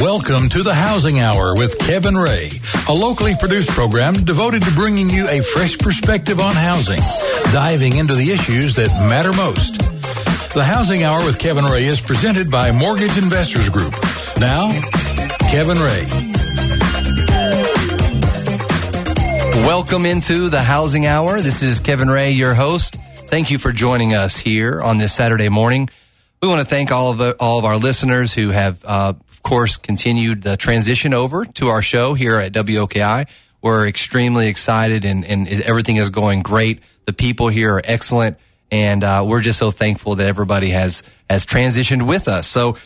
Welcome to the Housing Hour with Kevin Ray, a locally produced program devoted to bringing you a fresh perspective on housing, diving into the issues that matter most. The Housing Hour with Kevin Ray is presented by Mortgage Investors Group. Now, Kevin Ray. Welcome into the Housing Hour. This is Kevin Ray, your host. Thank you for joining us here on this Saturday morning. We want to thank all of all of our listeners who have, uh, of course, continued the transition over to our show here at WOKI. We're extremely excited, and, and everything is going great. The people here are excellent, and uh, we're just so thankful that everybody has has transitioned with us. So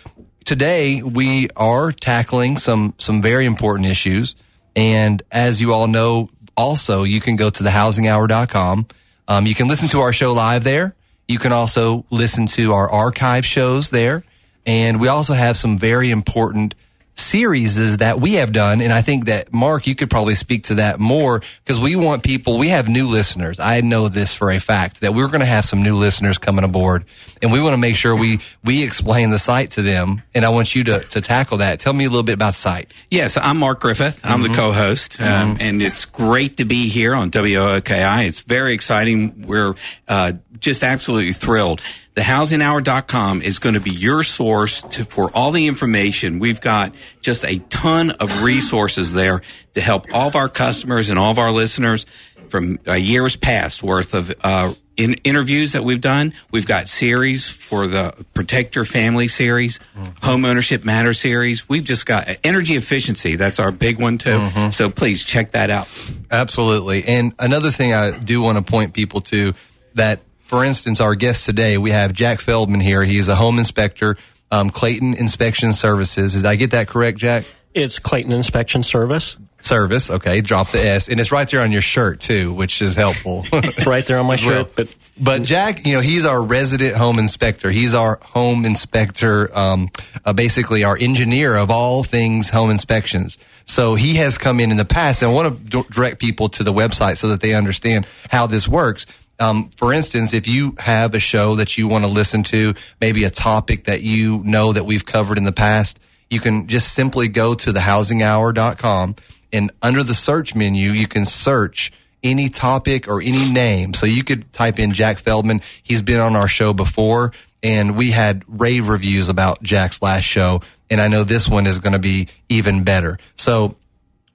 today we are tackling some some very important issues, and as you all know, also you can go to thehousinghour.com. Um, you can listen to our show live there. You can also listen to our archive shows there. And we also have some very important series that we have done. And I think that Mark, you could probably speak to that more because we want people, we have new listeners. I know this for a fact that we're going to have some new listeners coming aboard and we want to make sure we, we explain the site to them. And I want you to, to tackle that. Tell me a little bit about the site. Yes, I'm Mark Griffith. I'm mm-hmm. the co-host, um, mm-hmm. and it's great to be here on WOKI. It's very exciting. We're uh, just absolutely thrilled thehousinghour.com is going to be your source to, for all the information. We've got just a ton of resources there to help all of our customers and all of our listeners from a year's past worth of uh, in interviews that we've done. We've got series for the Protect Your Family series, mm-hmm. Home Ownership Matter series. We've just got energy efficiency. That's our big one too. Mm-hmm. So please check that out. Absolutely. And another thing I do want to point people to that for instance, our guest today, we have Jack Feldman here. He's a home inspector, um, Clayton Inspection Services. Did I get that correct, Jack? It's Clayton Inspection Service. Service, okay. Drop the S, and it's right there on your shirt too, which is helpful. it's right there on my shirt. But but Jack, you know, he's our resident home inspector. He's our home inspector, um, uh, basically our engineer of all things home inspections. So he has come in in the past, and I want to direct people to the website so that they understand how this works. Um, for instance, if you have a show that you want to listen to, maybe a topic that you know that we've covered in the past, you can just simply go to thehousinghour.com and under the search menu, you can search any topic or any name. So you could type in Jack Feldman. He's been on our show before and we had rave reviews about Jack's last show. And I know this one is going to be even better. So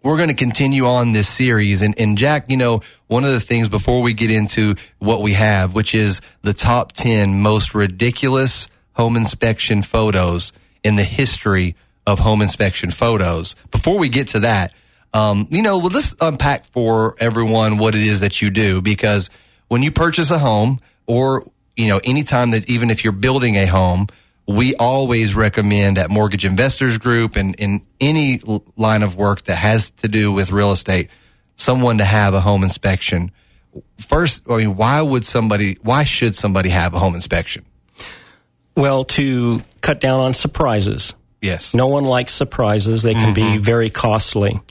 we're going to continue on this series. And, and Jack, you know, one of the things before we get into what we have, which is the top 10 most ridiculous home inspection photos in the history of home inspection photos. Before we get to that, um, you know, well, let's unpack for everyone what it is that you do because when you purchase a home or, you know, anytime that even if you're building a home, we always recommend at Mortgage Investors Group and in any line of work that has to do with real estate, someone to have a home inspection. First, I mean, why would somebody, why should somebody have a home inspection? Well, to cut down on surprises. Yes. No one likes surprises. They can mm-hmm. be very costly.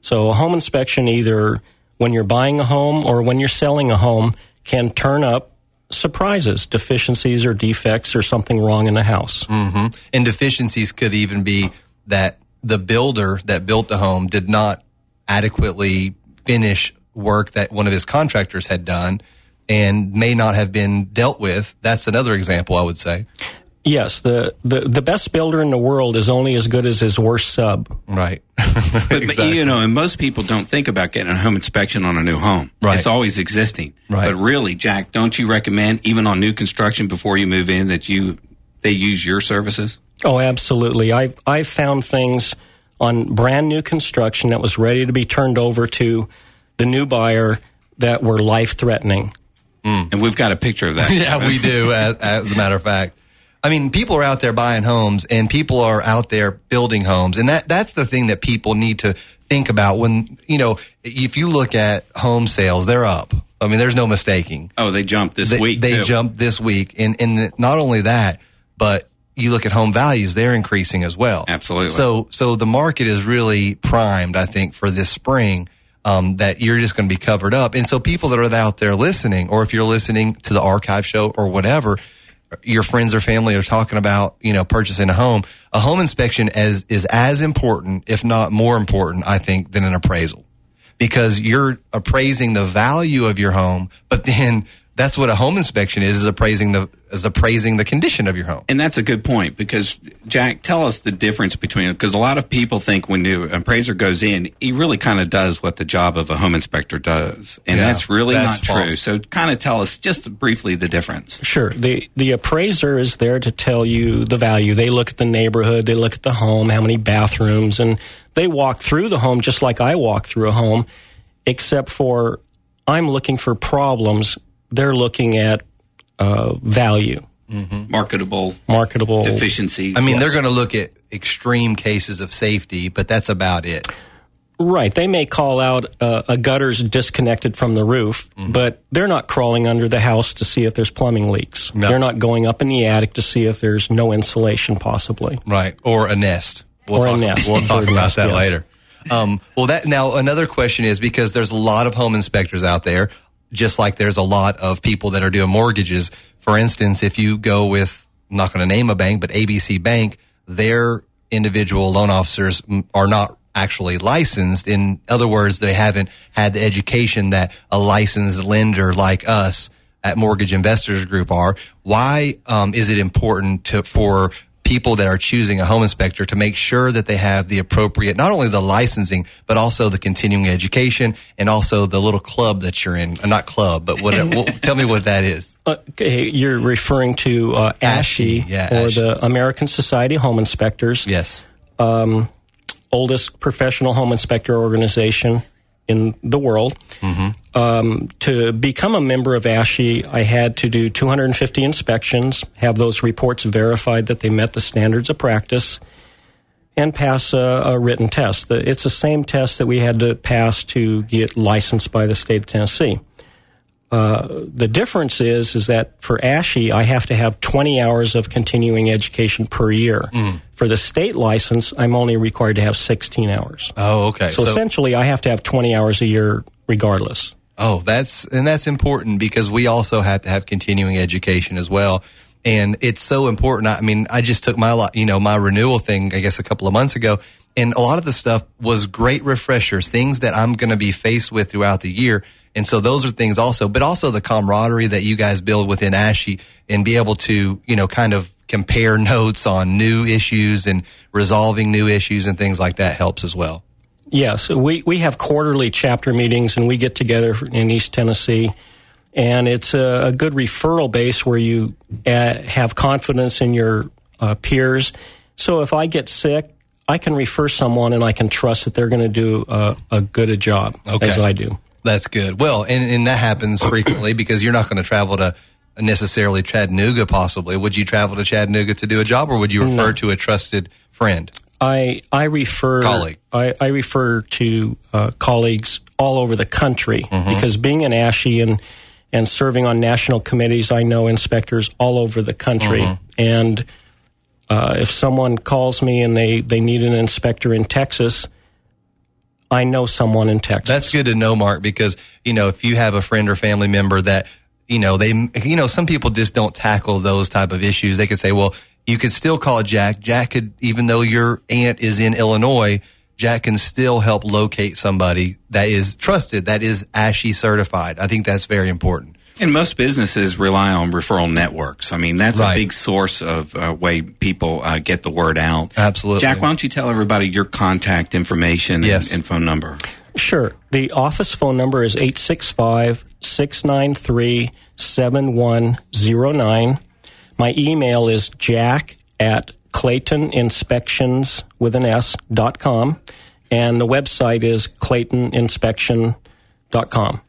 So a home inspection, either when you're buying a home or when you're selling a home, can turn up surprises, deficiencies or defects or something wrong in the house. Mm-hmm. And deficiencies could even be that the builder that built the home did not adequately finish work that one of his contractors had done and may not have been dealt with. That's another example, I would say. Yes, the, the, the best builder in the world is only as good as his worst sub. Right. but, exactly. but, you know, and most people don't think about getting a home inspection on a new home. Right. It's always existing. Right. But really, Jack, don't you recommend even on new construction before you move in that you they use your services? Oh, absolutely. I've I've found things on brand new construction that was ready to be turned over to the new buyer that were life threatening. Mm. And we've got a picture of that. yeah, we do. As, as a matter of fact. I mean, people are out there buying homes and people are out there building homes. And that, that's the thing that people need to think about when, you know, if you look at home sales, they're up. I mean, there's no mistaking. Oh, they jumped this they, week. They too. jumped this week. And, and not only that, but you look at home values, they're increasing as well. Absolutely. So, so the market is really primed, I think, for this spring. Um, that you're just going to be covered up. And so people that are out there listening, or if you're listening to the archive show or whatever, your friends or family are talking about, you know, purchasing a home, a home inspection as is as important, if not more important, I think, than an appraisal. Because you're appraising the value of your home, but then that's what a home inspection is, is appraising the is appraising the condition of your home. And that's a good point because Jack, tell us the difference between because a lot of people think when the appraiser goes in, he really kind of does what the job of a home inspector does, and Yeah, that's really that's not true. So, kind of tell us just briefly the difference. Sure. The the appraiser is there to tell you the value. They look at the neighborhood, they look at the home, how many bathrooms, and they walk through the home just like I walk through a home, except for I'm looking for problems. They're looking at uh, value, Marketable marketable. deficiencies. I mean, Yes. they're going to look at extreme cases of safety, but that's about it. Right. They may call out uh, a gutter's disconnected from the roof, but they're not crawling under the house to see if there's plumbing leaks. No. They're not going up in the attic to see if there's no insulation possibly. Right. Or a nest. We'll Or a talk, nest. We'll talk about nest, that yes. later. Um, well, that now another question is because there's a lot of home inspectors out there, just like there's a lot of people that are doing mortgages. For instance, if you go with, I'm not going to name a bank, but ABC Bank, their individual loan officers are not actually licensed. In other words, they haven't had the education that a licensed lender like us at Mortgage Investors Group are. Why um, is it important to for people that are choosing a home inspector to make sure that they have the appropriate, not only the licensing, but also the continuing education and also the little club that you're in. Uh, not club, but what, what, tell me what that is. Okay, you're referring to uh, ASHI, yeah, or ASHI. the American Society of Home Inspectors, Yes. oldest professional home inspector organization in the world. Um, to become a member of ASHI, I had to do 250 inspections, have those reports verified that they met the standards of practice, and pass a, a written test. It's the same test that we had to pass to get licensed by the state of Tennessee. Uh, the difference is is that for ASHI, I have to have 20 hours of continuing education per year. Mm. For the state license, I'm only required to have 16 hours. Oh, okay. So, essentially, I have to have 20 hours a year regardless. Oh, that's and that's important because we also have to have continuing education as well. And it's so important. I mean, I just took my you know my renewal thing I guess a couple of months ago, and a lot of the stuff was great refreshers, things that I'm going to be faced with throughout the year. And so those are things also, but also the camaraderie that you guys build within ASHI and be able to you know kind of compare notes on new issues and resolving new issues and things like that helps as well. Yes, we, we have quarterly chapter meetings and we get together in East Tennessee. And it's a, a good referral base where you uh, have confidence in your uh, peers. So if I get sick, I can refer someone and I can trust that they're going to do a, a good a job Okay. as I do. That's good. Well, and, and that happens frequently because you're not going to travel to necessarily Chattanooga, possibly. Would you travel to Chattanooga to do a job or would you refer to a trusted friend? I I refer Colleague. I, I refer to uh, colleagues all over the country Mm-hmm. because being an ASHI and and serving on national committees, I know inspectors all over the country. Mm-hmm. And uh, if someone calls me and they, they need an inspector in Texas, I know someone in Texas. That's good to know, Mark, because, you know, if you have a friend or family member that, you know, they, you know, some people just don't tackle those type of issues. They could say, well, you could still call Jack. Jack could, even though your aunt is in Illinois, Jack can still help locate somebody that is trusted, that is ASHI certified. I think that's very important. And most businesses rely on referral networks. I mean, that's Right. a big source of uh, way people uh, get the word out. Absolutely. Jack, why don't you tell everybody your contact information and, Yes. and phone number? Sure. The office phone number is 865 693 7109. My email is jack at claytoninspections with an S dot com. And the website is claytoninspection.com.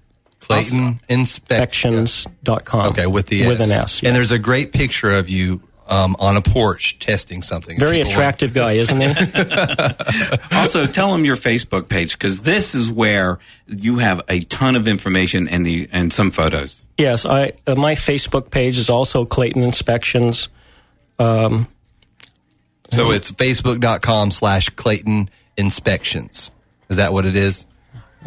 Clayton Inspection. Inspections.com. Okay, with the With S. an S. And there's a great picture of you um, on a porch testing something. very People- attractive guy, isn't he? also, tell them your Facebook page because this is where you have a ton of information and the and some photos. yes, I uh, my Facebook page is also Clayton Inspections. Um, So it's facebook.com slash Clayton Inspections. Is that what it is?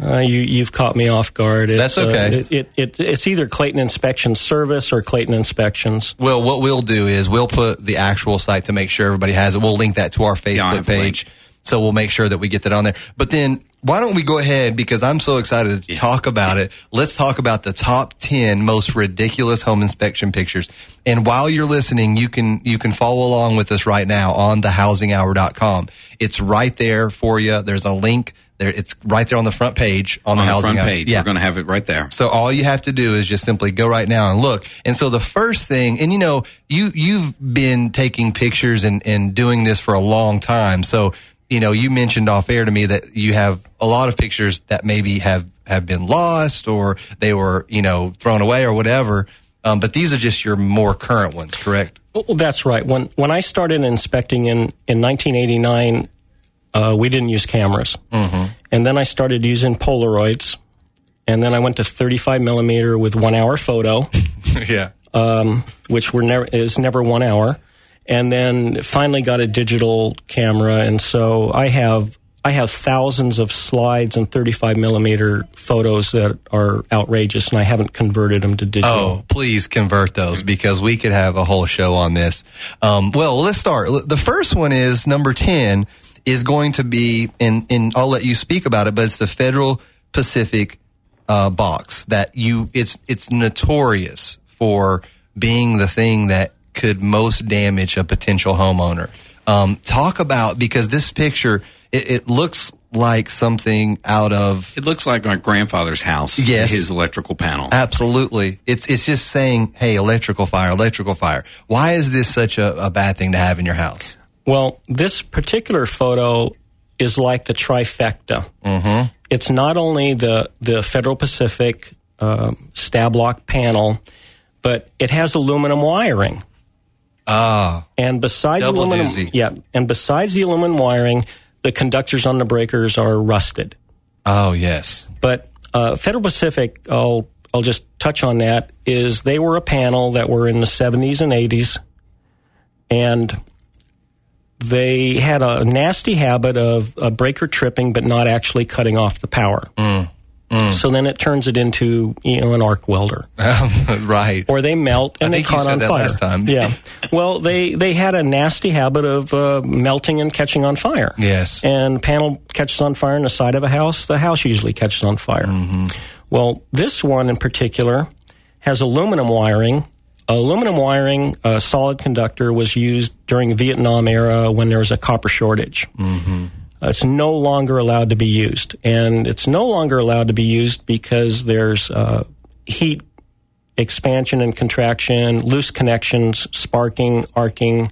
Uh, you, you've caught me off guard. It's, That's okay. Uh, it, it, it, it's either Clayton Inspection Service or Clayton Inspections. Well, what we'll do is we'll put the actual site to make sure everybody has it. We'll link that to our Facebook have a link. page. So we'll make sure that we get that on there. But then why don't we go ahead because I'm so excited to talk about it. Let's talk about the top 10 most ridiculous home inspection pictures. And while you're listening, you can you can follow along with us right now on thehousinghour.com. It's right there for you. There's a link there. It's right there on the front page on, on the housing front page. Yeah. We're going to have it right there. So all you have to do is just simply go right now and look. And so the first thing, and you know, you you've been taking pictures and and doing this for a long time. So you know, you mentioned off air to me that you have a lot of pictures that maybe have have been lost or they were you know thrown away or whatever. Um, but these are just your more current ones, correct? Well, that's right. When when I started inspecting in in 1989, uh, we didn't use cameras, mm-hmm. and then I started using Polaroids, and then I went to 35 millimeter with one hour photo, yeah. um, which were never is never one hour, and then finally got a digital camera, and so I have. I have thousands of slides and 35 millimeter photos that are outrageous, and I haven't converted them to digital. Oh, please convert those because we could have a whole show on this. Um, well, let's start. The first one is number 10 is going to be, and, and I'll let you speak about it, but it's the Federal Pacific uh, box that you, it's, it's notorious for being the thing that could most damage a potential homeowner. Um, talk about, because this picture, it, it looks like something out of It looks like my grandfather's house. Yes. His electrical panel. Absolutely. It's it's just saying, hey, electrical fire, electrical fire. Why is this such a, a bad thing to have in your house? Well, this particular photo is like the trifecta. Mm-hmm. It's not only the the Federal Pacific uh, Stab-Lok panel, but it has aluminum wiring. Ah, And besides aluminum, doozy. yeah, and besides the aluminum wiring, the conductors on the breakers are rusted. oh yes. But uh, Federal Pacific, I'll I'll just touch on that. Is they were a panel that were in the 70s and 80s, and they had a nasty habit of a breaker tripping, but not actually cutting off the power. So then it turns it into you know an arc welder, right. or they melt and they caught on fire. last time. Yeah. Well, they they had a nasty habit of uh, melting and catching on fire. Yes. And panel catches on fire in the side of a house, the house usually catches on fire. Mm-hmm. Well, this one in particular has aluminum wiring. Aluminum wiring, a solid conductor, was used during Vietnam era when there was a copper shortage. Mm-hmm. Uh, it's no longer allowed to be used, and it's no longer allowed to be used because there's uh, heat expansion and contraction, loose connections, sparking, arcing,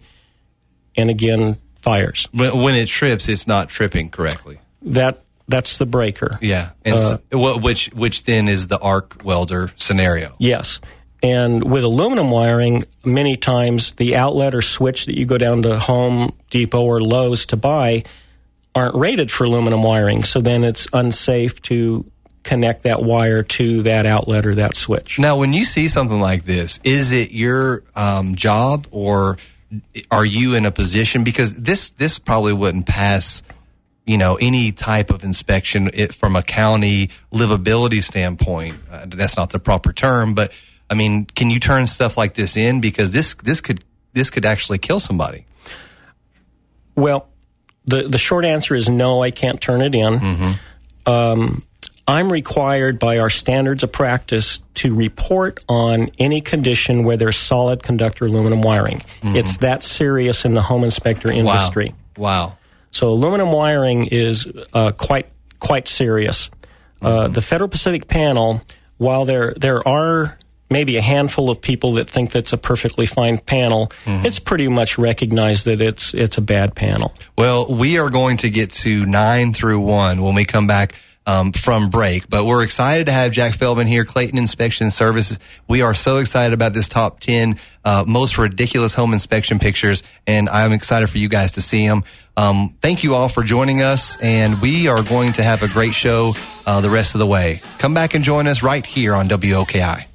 and again fires. When, when it trips, it's not tripping correctly. That that's the breaker. Yeah. And wh- which which then is the arc welder scenario. Yes. And with aluminum wiring, many times the outlet or switch that you go down to Home Depot or Lowe's to buy aren't rated for aluminum wiring. So then it's unsafe to connect that wire to that outlet or that switch. Now, when you see something like this, is it your um, job or are you in a position because this this probably wouldn't pass you know any type of inspection it, from a county livability standpoint uh, that's not the proper term but i mean can you turn stuff like this in because this this could this could actually kill somebody Well, the the short answer is no. I can't turn it in. Um, I'm required by our standards of practice to report on any condition where there's solid conductor aluminum wiring. It's that serious in the home inspector industry. wow So aluminum wiring is uh, quite quite serious. Uh, the Federal Pacific panel, while there there are maybe a handful of people that think that's a perfectly fine panel, it's pretty much recognized that it's it's a bad panel. Well, we are going to get to nine through one when we come back um, from break, but we're excited to have Jack Feldman here, Clayton Inspection Services. We are so excited about this top 10 uh, most ridiculous home inspection pictures, and I'm excited for you guys to see them. Um, thank you all for joining us, and we are going to have a great show uh, the rest of the way. Come back and join us right here on WOKI.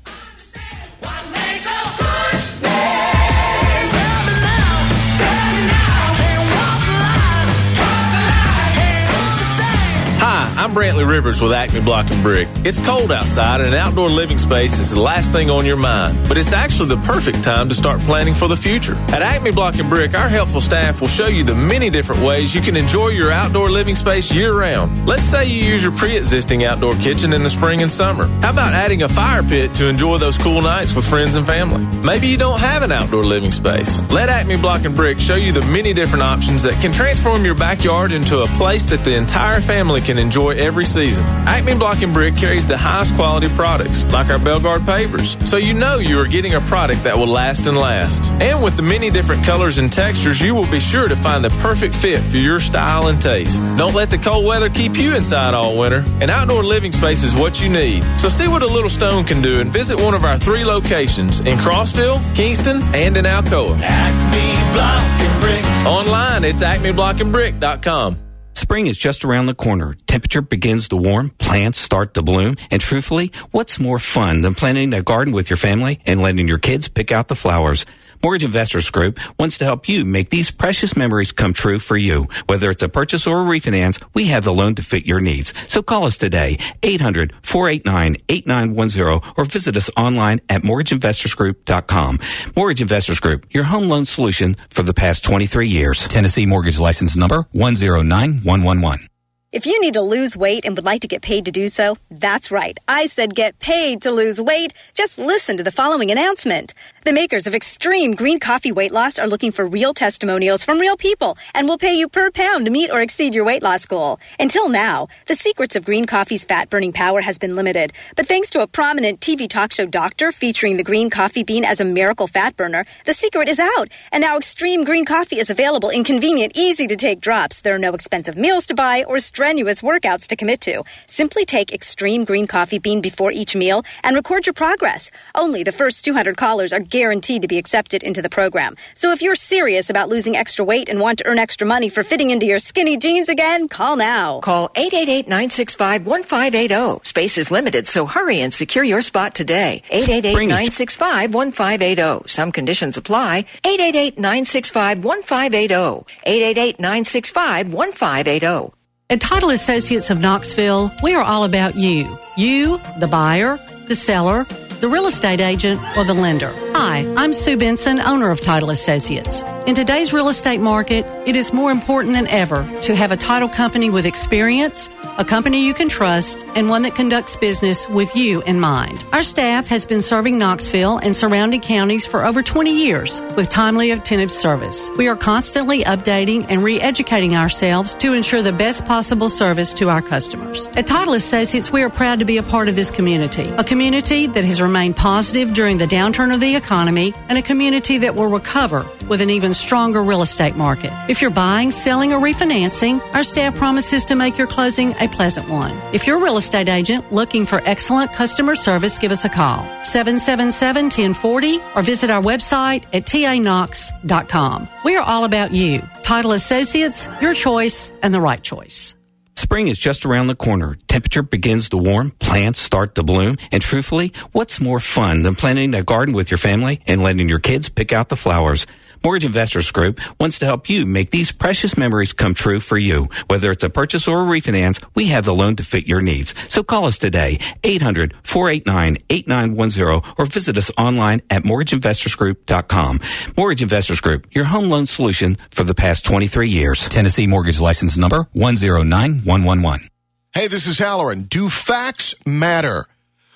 I'm Brantley Rivers with Acme Block and Brick. It's cold outside and an outdoor living space is the last thing on your mind, but it's actually the perfect time to start planning for the future. At Acme Block and Brick, our helpful staff will show you the many different ways you can enjoy your outdoor living space year round. Let's say you use your pre-existing outdoor kitchen in the spring and summer. How about adding a fire pit to enjoy those cool nights with friends and family? Maybe you don't have an outdoor living space. Let Acme Block and Brick show you the many different options that can transform your backyard into a place that the entire family can enjoy every season. Acme Block and Brick carries the highest quality products, like our Belgard pavers, so you know you are getting a product that will last and last. And with the many different colors and textures, you will be sure to find the perfect fit for your style and taste. Don't let the cold weather keep you inside all winter. An outdoor living space is what you need. So see what a little stone can do and visit one of our three locations in Crossville, Kingston, and in Alcoa. Acme Block and Brick. Online, it's acmeblockandbrick.com. Spring is just around the corner. Temperature begins to warm, plants start to bloom, and truthfully, what's more fun than planting a garden with your family and letting your kids pick out the flowers? Mortgage Investors Group wants to help you make these precious memories come true for you. Whether it's a purchase or a refinance, we have the loan to fit your needs. So call us today, 800-489-8910 or visit us online at mortgageinvestorsgroup.com. Mortgage Investors Group, your home loan solution for the past 23 years. Tennessee Mortgage License Number 109111. If you need to lose weight and would like to get paid to do so, that's right. I said get paid to lose weight. Just listen to the following announcement. The makers of Extreme Green Coffee Weight Loss are looking for real testimonials from real people and will pay you per pound to meet or exceed your weight loss goal. Until now, the secrets of green coffee's fat burning power has been limited. But thanks to a prominent TV talk show doctor featuring the green coffee bean as a miracle fat burner, the secret is out. And now Extreme Green Coffee is available in convenient, easy to take drops. There are no expensive meals to buy or strenuous workouts to commit to. Simply take Extreme Green Coffee Bean before each meal and record your progress. Only the first 200 callers are guaranteed to be accepted into the program. So if you're serious about losing extra weight and want to earn extra money for fitting into your skinny jeans again, call now. Call 888-965-1580. Space is limited, so hurry and secure your spot today. 888-965-1580. oh. Some conditions apply. 888-965-1580. 888-965-1580. At Title Associates of Knoxville, we are all about you. You, the buyer, the seller, the real estate agent, or the lender. Hi, I'm Sue Benson, owner of Title Associates. In today's real estate market, it is more important than ever to have a title company with experience, a company you can trust, and one that conducts business with you in mind. Our staff has been serving Knoxville and surrounding counties for over 20 years with timely, attentive service. We are constantly updating and re-educating ourselves to ensure the best possible service to our customers. At Title Associates, we are proud to be a part of this community, a community that has remained positive during the downturn of the economy, and a community that will recover with an even stronger real estate market. If you're buying, selling, or refinancing, our staff promises to make your closing a pleasant one. If you're a real estate agent looking for excellent customer service, give us a call 777-1040 or visit our website at tanox.com. We are all about you. Title Associates, your choice and the right choice. Spring is just around the corner. Temperature begins to warm, plants start to bloom, and truthfully, what's more fun than planting a garden with your family and letting your kids pick out the flowers? Mortgage Investors Group wants to help you make these precious memories come true for you. Whether it's a purchase or a refinance, we have the loan to fit your needs. So call us today, 800-489-8910 or visit us online at mortgageinvestorsgroup.com. Mortgage Investors Group, your home loan solution for the past 23 years. Tennessee Mortgage License Number 109111. Hey, this is Hallerin. Do facts matter?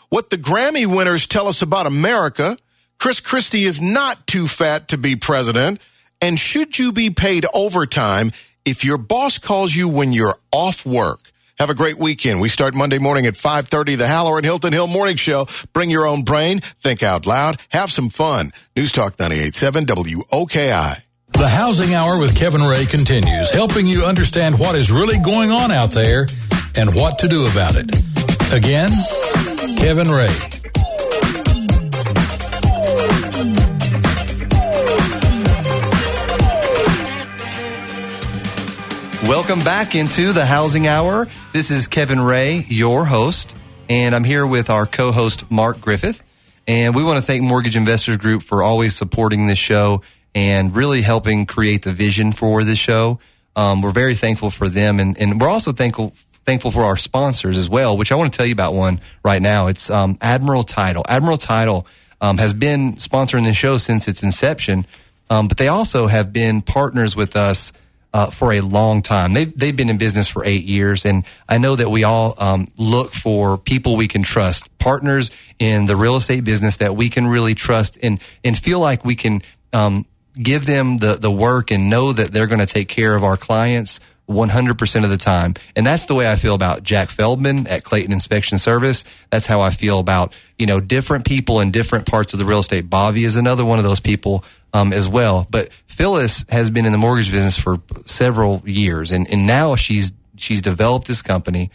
What the Grammy winners tell us about America, Chris Christie is not too fat to be president. And should you be paid overtime if your boss calls you when you're off work? Have a great weekend. We start Monday morning at 5.30, the Hallerin Hilton Hill Morning Show. Bring your own brain, think out loud, have some fun. News Talk 98.7 WOKI. The Housing Hour with Kevin Ray continues, helping you understand what is really going on out there and what to do about it. Again, Kevin Ray. Welcome back into the Housing Hour. This is Kevin Ray, your host, and I'm here with our co-host Mark Griffith. And we want to thank Mortgage Investors Group for always supporting this show and really helping create the vision for this show. Um, we're very thankful for them, and, and we're also thankful thankful for our sponsors as well, which I want to tell you about one right now. It's um, Admiral Title. Admiral Title um, has been sponsoring the show since its inception, um, but they also have been partners with us uh, for a long time. They've they've been in business for eight years, and I know that we all um, look for people we can trust, partners in the real estate business that we can really trust and and feel like we can um, give them the the work and know that they're going to take care of our clients 100% of the time. And that's the way I feel about Jack Feldman at Clayton Inspection Service. That's how I feel about, you know, different people in different parts of the real estate. Bobby is another one of those people um, as well. But Phyllis has been in the mortgage business for several years and, and now she's, she's developed this company.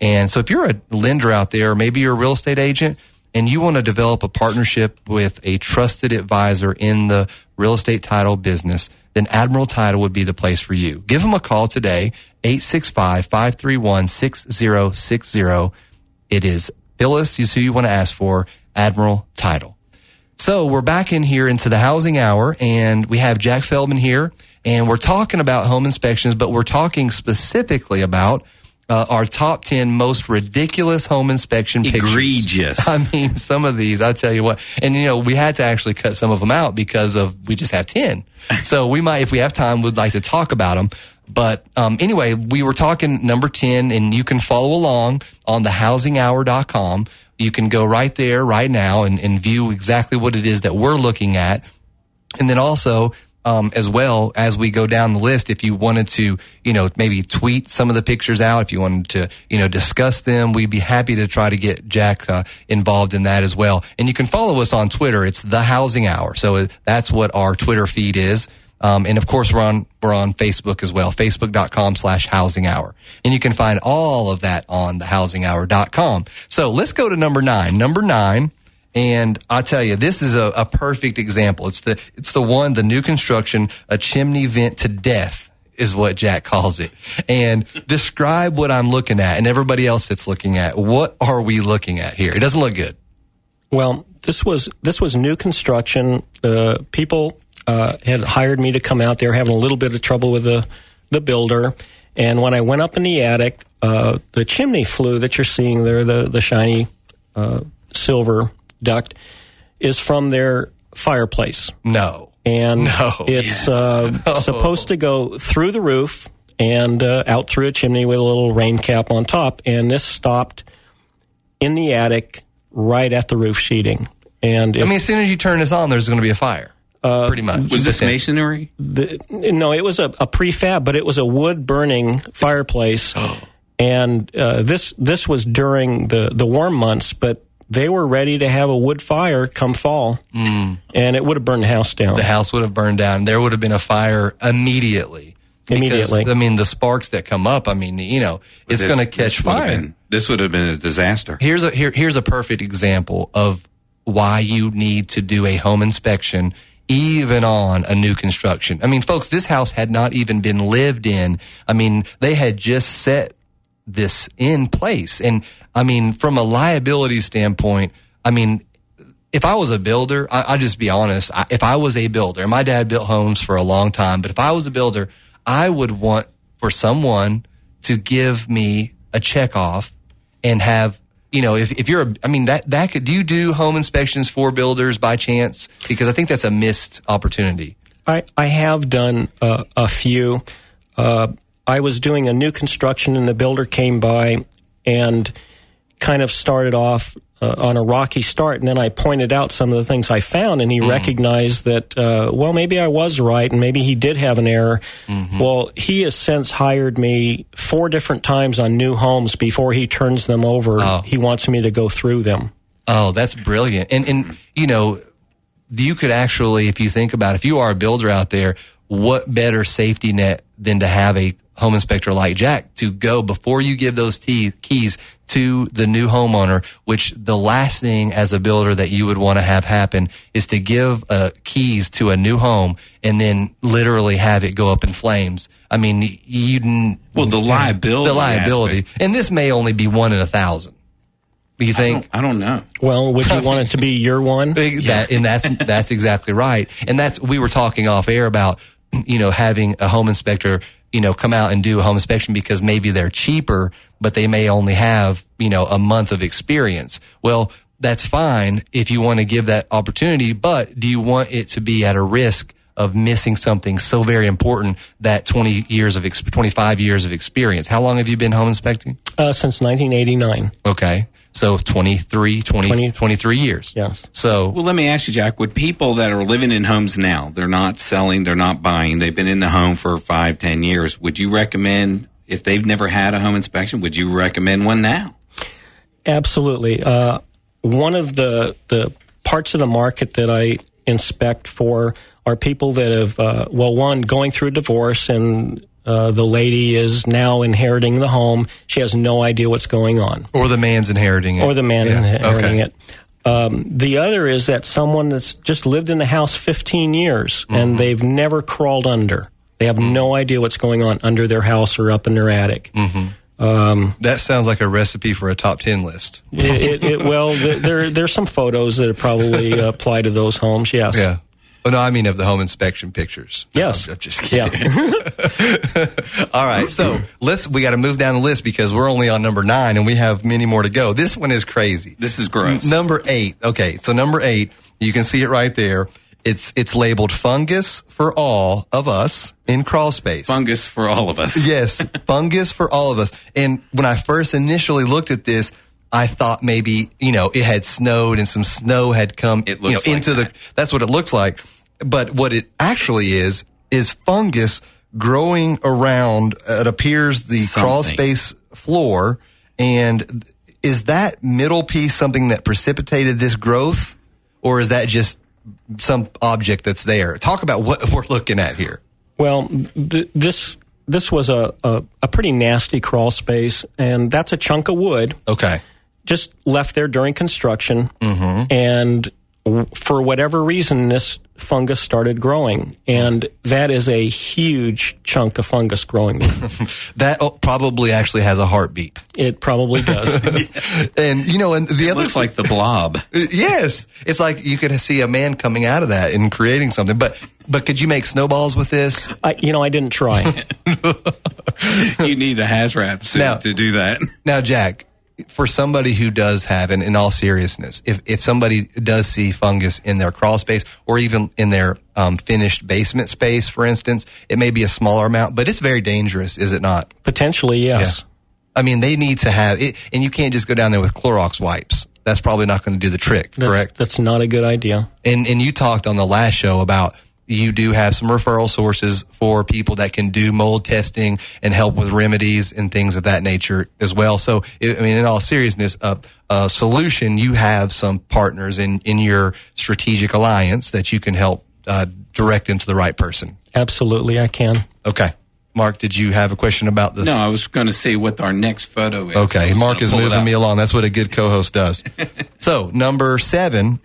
And so if you're a lender out there, maybe you're a real estate agent and you want to develop a partnership with a trusted advisor in the real estate title business, then Admiral Title would be the place for you. Give them a call today, 865-531-6060. It is Phyllis is who you want to ask for, Admiral Title. So we're back in here into the housing hour and we have Jack Feldman here and we're talking about home inspections, but we're talking specifically about uh, our top 10 most ridiculous home inspection pictures. Egregious. I mean, some of these, I tell you what, and you know, we had to actually cut some of them out because of, we just have 10. so we might, if we have time, would like to talk about them. But um, anyway, we were talking number 10, and you can follow along on thehousinghour.com. You can go right there right now and, and view exactly what it is that we're looking at. And then also, um, as well as we go down the list. If you wanted to, you know, maybe tweet some of the pictures out, if you wanted to, you know, discuss them, we'd be happy to try to get Jack uh, involved in that as well. And you can follow us on Twitter. It's the Housing Hour. So uh, that's what our Twitter feed is. Um, and of course, we're on we're on Facebook as well, facebook.com slash housing hour. And you can find all of that on thehousinghour.com. So let's go to number nine. Number nine and I tell you, this is a, a perfect example. It's the, it's the one, the new construction, a chimney vent to death is what Jack calls it. And describe what I'm looking at and everybody else that's looking at. What are we looking at here? It doesn't look good. Well, this was this was new construction. Uh, people uh, had hired me to come out. They were having a little bit of trouble with the the builder. And when I went up in the attic, uh, the chimney flue that you're seeing there, the the shiny uh, silver duct is from their fireplace. No. And no. it's yes. uh, no. supposed to go through the roof and uh, out through a chimney with a little rain cap on top. And this stopped in the attic right at the roof sheeting. And if, I mean, as soon as you turn this on, there's going to be a fire. Uh, pretty much. Was this masonry? The, no, it was a, a, prefab, but it was a wood burning fireplace. Oh. And uh, this this was during the, the warm months, but they were ready to have a wood fire come fall, mm. and it would have burned the house down. The house would have burned down. There would have been a fire immediately. Because, immediately. I mean, the sparks that come up. I mean, you know, it's going to catch fire. Been, this would have been a disaster. Here's a here, here's a perfect example of why you need to do a home inspection even on a new construction. I mean, folks, this house had not even been lived in. I mean, they had just set this in place. And I mean, from a liability standpoint, I mean, if I was a builder, I, will just be honest. I, if I was a builder, my dad built homes for a long time, but if I was a builder, I would want for someone to give me a check off and have, you know, if, if you're, a, I mean, that, that could, do you do home inspections for builders by chance? Because I think that's a missed opportunity. I, I have done uh, a few. Uh, I was doing a new construction and the builder came by and kind of started off uh, on a rocky start. And then I pointed out some of the things I found and he mm. recognized that, uh, well, maybe I was right and maybe he did have an error. Mm-hmm. Well, he has since hired me four different times on new homes before he turns them over. Oh. He wants me to go through them. Oh, that's brilliant. And, and, you know, you could actually, if you think about it, if you are a builder out there, what better safety net than to have a home inspector like Jack to go before you give those t- keys to the new homeowner, which the last thing as a builder that you would want to have happen is to give uh, keys to a new home and then literally have it go up in flames. I mean, you well the liability, the liability, aspect. and this may only be one in a thousand. Do you think? I don't, I don't, know. Well, would you want it to be your one? That, and that's that's exactly right. And that's we were talking off air about you know having a home inspector you know, come out and do a home inspection because maybe they're cheaper, but they may only have, you know, a month of experience. Well, that's fine if you want to give that opportunity, but do you want it to be at a risk of missing something so very important that 20 years of, ex- 25 years of experience? How long have you been home inspecting? Uh, since 1989. Okay. So 23, 20, 20 23 years. Yes. So Well, let me ask you, Jack. Would people that are living in homes now, they're not selling, they're not buying, they've been in the home for five, ten years, would you recommend, if they've never had a home inspection, would you recommend one now? Absolutely. Uh, one of the the parts of the market that I inspect for are people that have, uh, well, one going through a divorce and uh, the lady is now inheriting the home. She has no idea what's going on, or the man's inheriting it. or the man Yeah. inheriting Okay. it. Um, the other is that someone that's just lived in the house 15 years Mm-hmm. and they've never crawled under. They have no idea what's going on under their house or up in their attic. Um, That sounds like a recipe for a top 10 list. it, it, it, well, th- there there's some photos that probably apply to those homes. Yes. Yeah. Oh, no, I mean of the home inspection pictures. Yes. I'm, I'm just Yeah. kidding. All right. So let's, we got to move down the list because we're only on number nine and we have many more to go. This one is crazy. This is gross. Number eight. Okay. So number eight, you can see it right there. It's, it's labeled fungus for all of us in crawl space. Fungus for all of us. Yes, fungus for all of us. And when I first initially looked at this, I thought maybe you know it had snowed and some snow had come It you know looks like into that. the. That's what it looks like. But what it actually is is fungus growing around. Uh, it appears the crawl space floor. And is that middle piece something that precipitated this growth, or is that just some object that's there? Talk about what we're looking at here. Well, th- this this was a, a a pretty nasty crawl space, and that's a chunk of wood Okay. just left there during construction, mm-hmm. and w- for whatever reason, this fungus started growing, and that is a huge chunk of fungus growing. there. That oh, probably actually has a heartbeat. it probably does. And you know, and the other Looks like the blob. yes, it's like you could see a man coming out of that and creating something. But but could you make snowballs with this? I, you know, I didn't try. you need a Hazmat suit Now- to do that. Now, Jack, for somebody who does have, and in all seriousness, if if somebody does see fungus in their crawl space or even in their um, finished basement space, for instance, it may be a smaller amount, but it's very dangerous, is it not? Potentially, yes. I mean, they need to have it, and you can't just go down there with Clorox wipes. That's probably not going to do the trick, That's, correct? That's not a good idea. And and you talked on the last show about you do have some referral sources for people that can do mold testing and help with remedies and things of that nature as well. So I mean, in all seriousness, a, a solution you have some partners in in your strategic alliance that you can help uh, direct them to the right person. Absolutely, I can. Okay, Mark, did you have a question about this? No, I was going to see what our next photo is. Okay, Mark is moving me along. That's what a good co-host does. so number seven,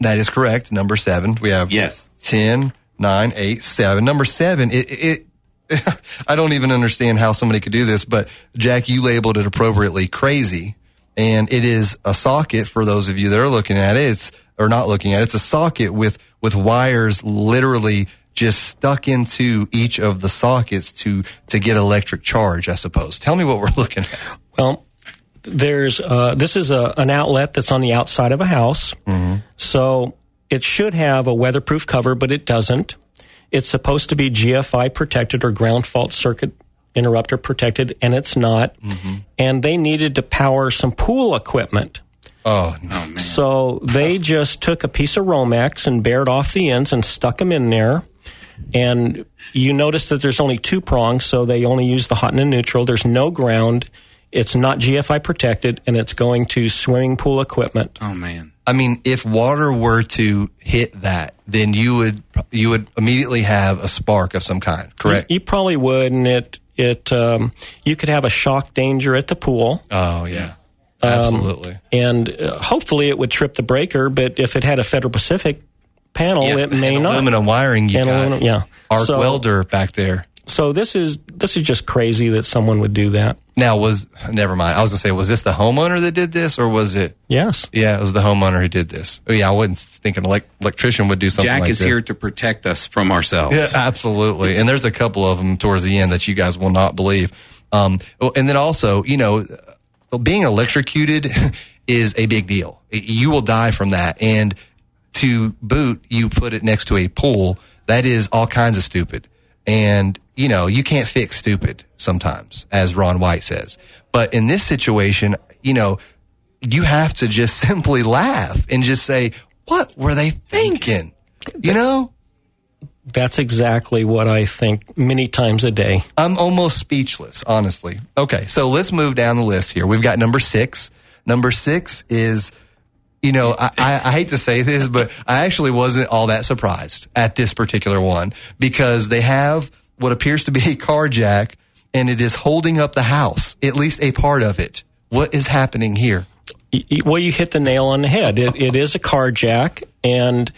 that is correct. Number seven, we have Yes. 10, 9, 8, 7. Number seven, it, it I don't even understand how somebody could do this, but Jack, you labeled it appropriately crazy. And it is a socket for those of you that are looking at it. It's, or not looking at it. It's a socket with, with wires literally just stuck into each of the sockets to, to get electric charge, I suppose. Tell me what we're looking at. Well, there's uh, this is a, an outlet that's on the outside of a house, so it should have a weatherproof cover, but it doesn't. It's supposed to be GFI protected or ground fault circuit interrupter protected, and it's not. Mm-hmm. And they needed to power some pool equipment. Oh, no. Oh, man. So they just took a piece of Romex and bared off the ends and stuck them in there. And you notice that there's only two prongs, so they only use the hot and the neutral. There's no ground. It's not GFI protected, and it's going to swimming pool equipment. Oh man. I mean, if water were to hit that, then you would you would immediately have a spark of some kind, correct? You, you probably would, and it it um, you could have a shock danger at the pool, oh yeah, Um, absolutely. and uh, hopefully it would trip the breaker. But if it had a Federal Pacific panel, Yeah, it may not. aluminum wiring, you And got aluminum, yeah. arc So- welder back there. So this is this is just crazy that someone would do that. Now was never mind. I was gonna say, was this the homeowner that did this, or was it? Yes. Yeah, it was the homeowner who did this. Oh, yeah, I wasn't thinking elect- electrician would do something. Jack like is this. here to protect us from ourselves. Yeah, absolutely. And there's a couple of them towards the end that you guys will not believe. Um, oh, and then also, you know, being electrocuted is a big deal. You will die from that. And to boot, you put it next to a pool. That is all kinds of stupid. And, you know, you can't fix stupid sometimes, as Ron White says. But in this situation, you know, you have to just simply laugh and just say, what were they thinking? You know? That's exactly what I think many times a day. I'm almost speechless, honestly. Okay, so let's move down the list here. We've got number six. Number six is, you know, I, I, I hate to say this, but I actually wasn't all that surprised at this particular one because they have what appears to be a car jack and it is holding up the house, at least a part of it. What is happening here? Well, you hit the nail on the head. It, it is a car jack, and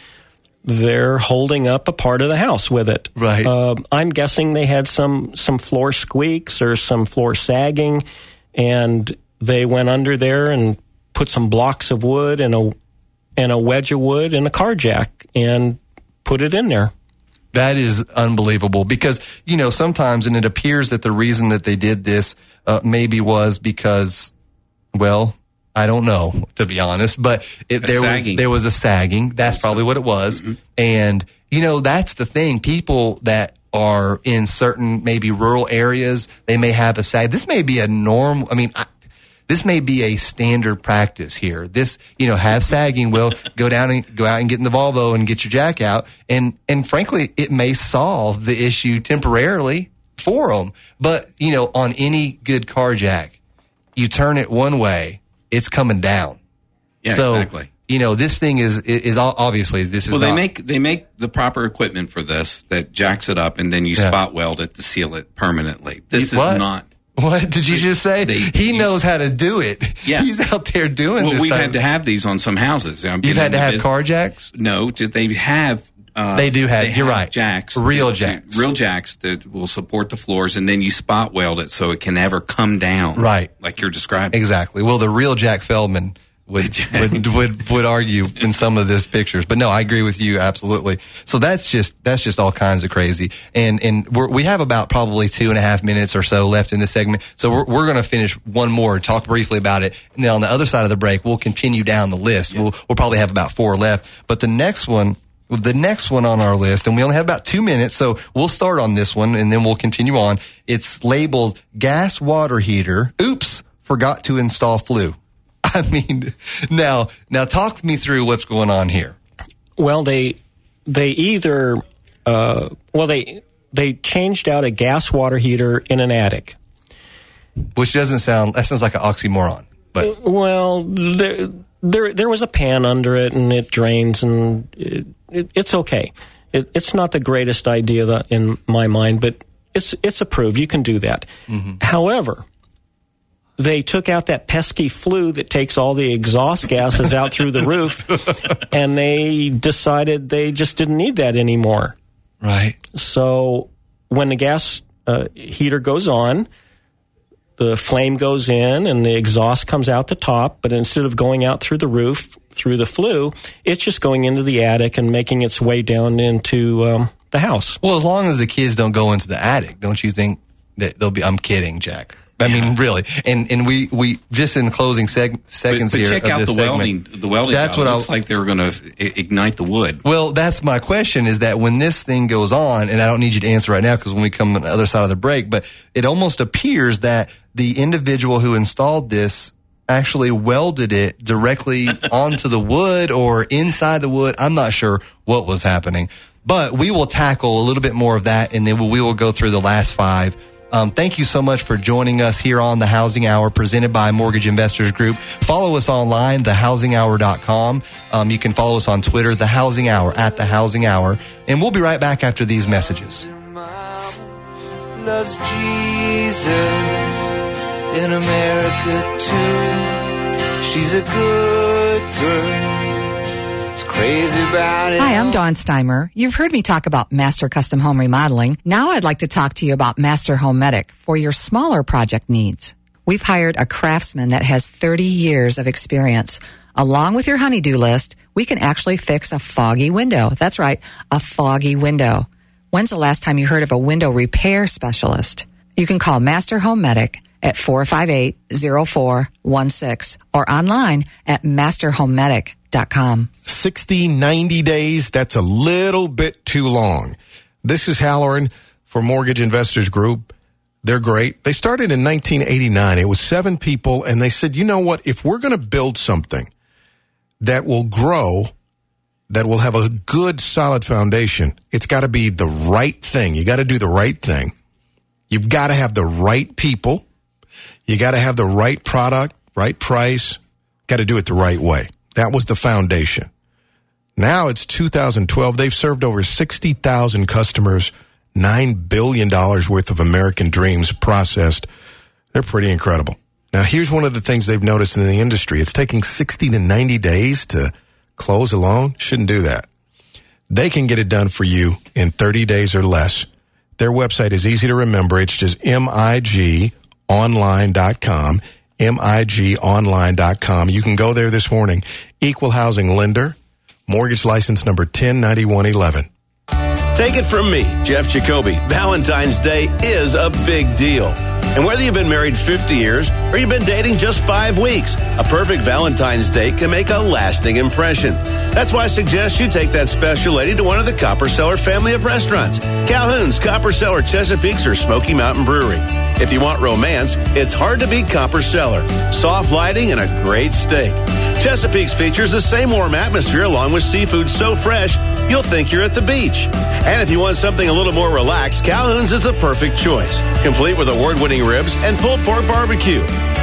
they're holding up a part of the house with it. Right. Uh, I'm guessing they had some some floor squeaks or some floor sagging, and they went under there and put some blocks of wood and a and a wedge of wood and a car jack and put it in there. That is unbelievable because, you know, sometimes, and it appears that the reason that they did this uh, maybe was because, well, I don't know, to be honest, but it, there was, there was a sagging. That's probably what it was. And, you know, that's the thing. People that are in certain maybe rural areas, they may have a sag. This may be a norm. I mean, I, this may be a standard practice here. This, you know, have sagging. will go down and go out and get in the Volvo and get your jack out. And, and frankly, it may solve the issue temporarily for them. But, you know, on any good car jack, you turn it one way, it's coming down. Yeah, so, exactly. you know, this thing is, is obviously this is Well, they not- make they make the proper equipment for this that jacks it up, and then you Yeah. spot weld it to seal it permanently. This What? is not. What did you just say? They he knows how to do it. Yeah. He's out there doing Well, this. we've had to have these on some houses. I'm You've had to have car jacks? No, did they have? Uh, They do have- they you're right. Jacks, Real that- jacks. real jacks that will support the floors, and then you spot weld it so it can never come down. Right. like you're describing. Exactly. Well, the real Jack Feldman would would, would would argue in some of this pictures, but no, I agree with you absolutely. So that's just that's just all kinds of crazy. And and we're, we have about probably two and a half minutes or so left in this segment, so we're we're going to finish one more, talk briefly about it, and then on the other side of the break, we'll continue down the list. We'll we'll probably have about four left, but the next one. The next one on our list, and we only have about two minutes, so we'll start on this one and then we'll continue on. It's labeled gas water heater. Oops, forgot to install flue. I mean, now, now talk me through what's going on here. Well, they they either uh, well they they changed out a gas water heater in an attic. Which doesn't sound, that sounds like an oxymoron, but Well, there there there was a pan under it, and it drains, and it, it, it's okay. It, it's not the greatest idea that, in my mind, but it's it's approved. You can do that. However, they took out that pesky flue that takes all the exhaust gases out through the roof, and they decided they just didn't need that anymore. right. So when the gas uh, heater goes on, the flame goes in and the exhaust comes out the top, but instead of going out through the roof through the flue, it's just going into the attic and making its way down into um, the house. Well, as long as the kids don't go into the attic, don't you think that they'll be, I'm kidding, Jack. I mean, really. And, and we, we, just in closing seg- seconds but here. check out the segment, welding. The welding. That's what I looks like they were going to ignite the wood. Well, that's my question is that when this thing goes on, and I don't need you to answer right now because when we come on the other side of the break, but it almost appears that the individual who installed this actually welded it directly onto the wood or inside the wood. I'm not sure what was happening, but we will tackle a little bit more of that and then we will go through the last five. Um, thank you so much for joining us here on the Housing Hour presented by Mortgage Investors Group. Follow us online, thehousinghour.com. Um, you can follow us on Twitter, The Housing Hour, at The Housing Hour. And we'll be right back after these messages. loves Jesus in America too. She's a good girl. Hi, I'm Dawn Steimer. You've heard me talk about Master Custom Home Remodeling. Now I'd like to talk to you about Master Home Medic for your smaller project needs. We've hired a craftsman that has 30 years of experience. Along with your honeydew list, we can actually fix a foggy window. That's right, a foggy window. When's the last time you heard of a window repair specialist? You can call Master Home Medic at 458-0416 or online at masterhomemedic.com. 60, 90 days, that's a little bit too long. This is Hallerin for Mortgage Investors Group. They're great. They started in 1989. It was seven people, and they said, you know what? If we're going to build something that will grow, that will have a good, solid foundation, it's got to be the right thing. You got to do the right thing. You've got to have the right people. You got to have the right product, right price. Got to do it the right way. That was the foundation. Now it's 2012. They've served over 60,000 customers, $9 billion worth of American dreams processed. They're pretty incredible. Now, here's one of the things they've noticed in the industry. It's taking 60 to 90 days to close a loan. Shouldn't do that. They can get it done for you in 30 days or less. Their website is easy to remember. It's just migonline.com, migonline.com. You can go there this morning. Equal housing lender, mortgage license number 109111. Take it from me, Jeff Jacoby. Valentine's Day is a big deal. And whether you've been married 50 years or you've been dating just five weeks, a perfect Valentine's Day can make a lasting impression. That's why I suggest you take that special lady to one of the Copper Cellar family of restaurants Calhoun's, Copper Cellar, Chesapeake's, or Smoky Mountain Brewery. If you want romance, it's hard to beat Copper Cellar. Soft lighting and a great steak. Chesapeake's features the same warm atmosphere along with seafood so fresh, you'll think you're at the beach. And if you want something a little more relaxed, Calhoun's is the perfect choice, complete with award-winning ribs and pulled pork barbecue.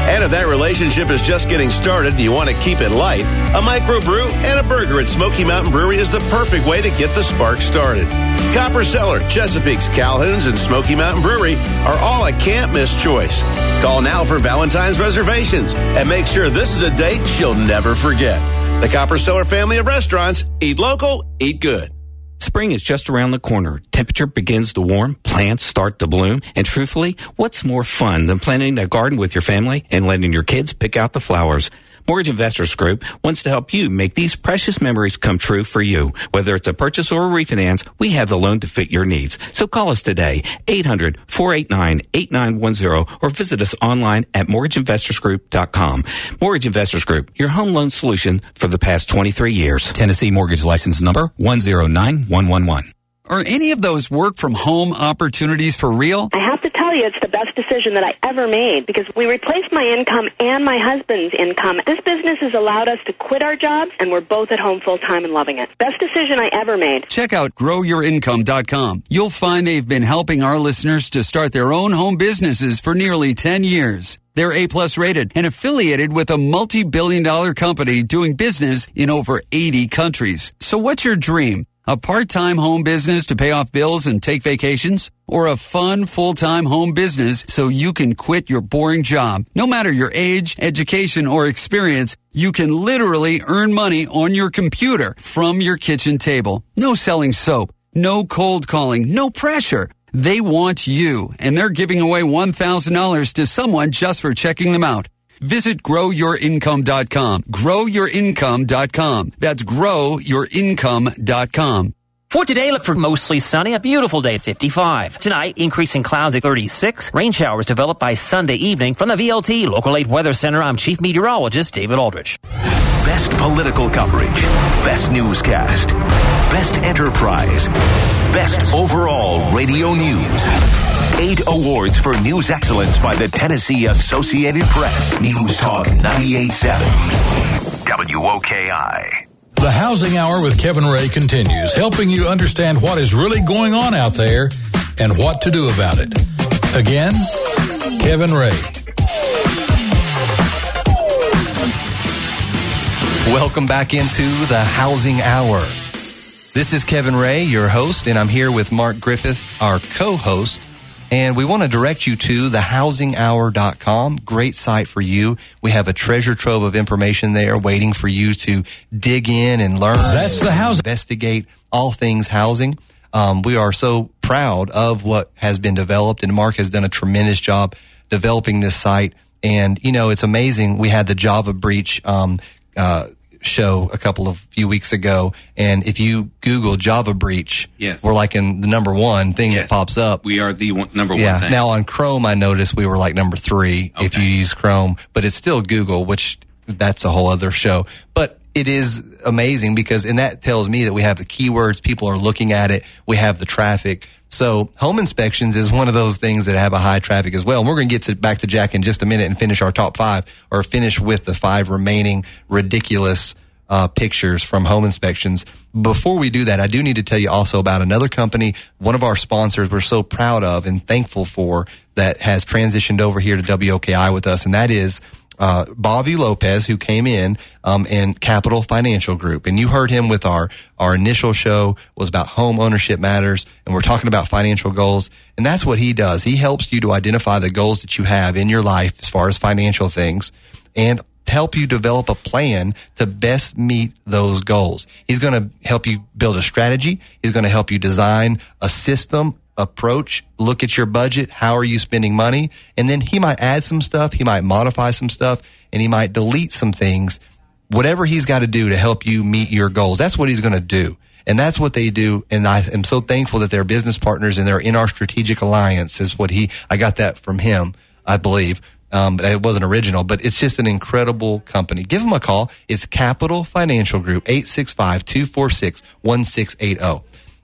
And if that relationship is just getting started and you want to keep it light, a microbrew and a burger at Smoky Mountain Brewery is the perfect way to get the spark started. Copper Cellar, Chesapeake's, Calhoun's, and Smoky Mountain Brewery are all a can't miss choice. Call now for Valentine's reservations and make sure this is a date you'll never forget. The Copper Cellar family of restaurants. Eat local, eat good. Spring is just around the corner. Temperature begins to warm, plants start to bloom, and truthfully, what's more fun than planting a garden with your family and letting your kids pick out the flowers? Mortgage Investors Group wants to help you make these precious memories come true for you. Whether it's a purchase or a refinance, we have the loan to fit your needs. So call us today, 800-489-8910 or visit us online at mortgageinvestorsgroup.com. Mortgage Investors Group, your home loan solution for the past 23 years. Tennessee Mortgage License Number 109111. Are any of those work from home opportunities for real? I have to tell you, it's the best decision that I ever made because we replaced my income and my husband's income. This business has allowed us to quit our jobs and we're both at home full time and loving it. Best decision I ever made. Check out growyourincome.com. You'll find they've been helping our listeners to start their own home businesses for nearly 10 years. They're A plus rated and affiliated with a multi-billion dollar company doing business in over 80 countries. So what's your dream? A part-time home business to pay off bills and take vacations? Or a fun full-time home business so you can quit your boring job? No matter your age, education, or experience, you can literally earn money on your computer from your kitchen table. No selling soap. No cold calling. No pressure. They want you, and they're giving away $1,000 to someone just for checking them out. Visit growyouриncome.com. Growyourincome.com. That's growyourincome.com. For today, look for mostly sunny, a beautiful day at 55. Tonight, increasing clouds at 36. Rain showers develop by Sunday evening. From the VLT Local 8 Weather Center, I'm Chief Meteorologist David Aldrich. Best political coverage. Best newscast. Best enterprise. Best overall radio news. Eight awards for news excellence by the Tennessee Associated Press. News Talk 98.7. WOKI. The Housing Hour with Kevin Ray continues, helping you understand what is really going on out there and what to do about it. Again, Kevin Ray. Welcome back into the Housing Hour. This is Kevin Ray, your host, and I'm here with Mark Griffith, our co host. And we want to direct you to thehousinghour.com. Great site for you. We have a treasure trove of information there waiting for you to dig in and learn. That's the housing. Investigate all things housing. Um, we are so proud of what has been developed, and Mark has done a tremendous job developing this site. And you know, it's amazing. We had the Java breach um, uh, show a couple of few weeks ago, and if you Google Java breach, Yes. we're like in the number one thing that pops up. We are the one, number yeah. one thing. Now on Chrome, I noticed we were like number three if you use Chrome, but it's still Google, which that's a whole other show. But it is amazing because, and that tells me that we have the keywords, people are looking at it, we have the traffic. So home inspections is one of those things that have a high traffic as well. And we're going to get to back to Jack in just a minute and finish our top five or finish with the five remaining ridiculous uh, pictures from home inspections. Before we do that, I do need to tell you also about another company, one of our sponsors we're so proud of and thankful for that has transitioned over here to WOKI with us, and that is uh, Bobby Lopez, who came in um, in Capital Financial Group, and you heard him with our our initial show was about home ownership matters, and we're talking about financial goals, and that's what he does. He helps you to identify the goals that you have in your life as far as financial things, and help you develop a plan to best meet those goals. He's going to help you build a strategy. He's going to help you design a system, approach, look at your budget. How are you spending money? And then he might add some stuff. He might modify some stuff and he might delete some things. Whatever he's got to do to help you meet your goals. That's what he's going to do. And that's what they do. And I am so thankful that they're business partners and they're in our strategic alliance is what he, I got that from him, I believe. Um, but it wasn't original, but it's just an incredible company. Give them a call. It's Capital Financial Group, 865-246-1680.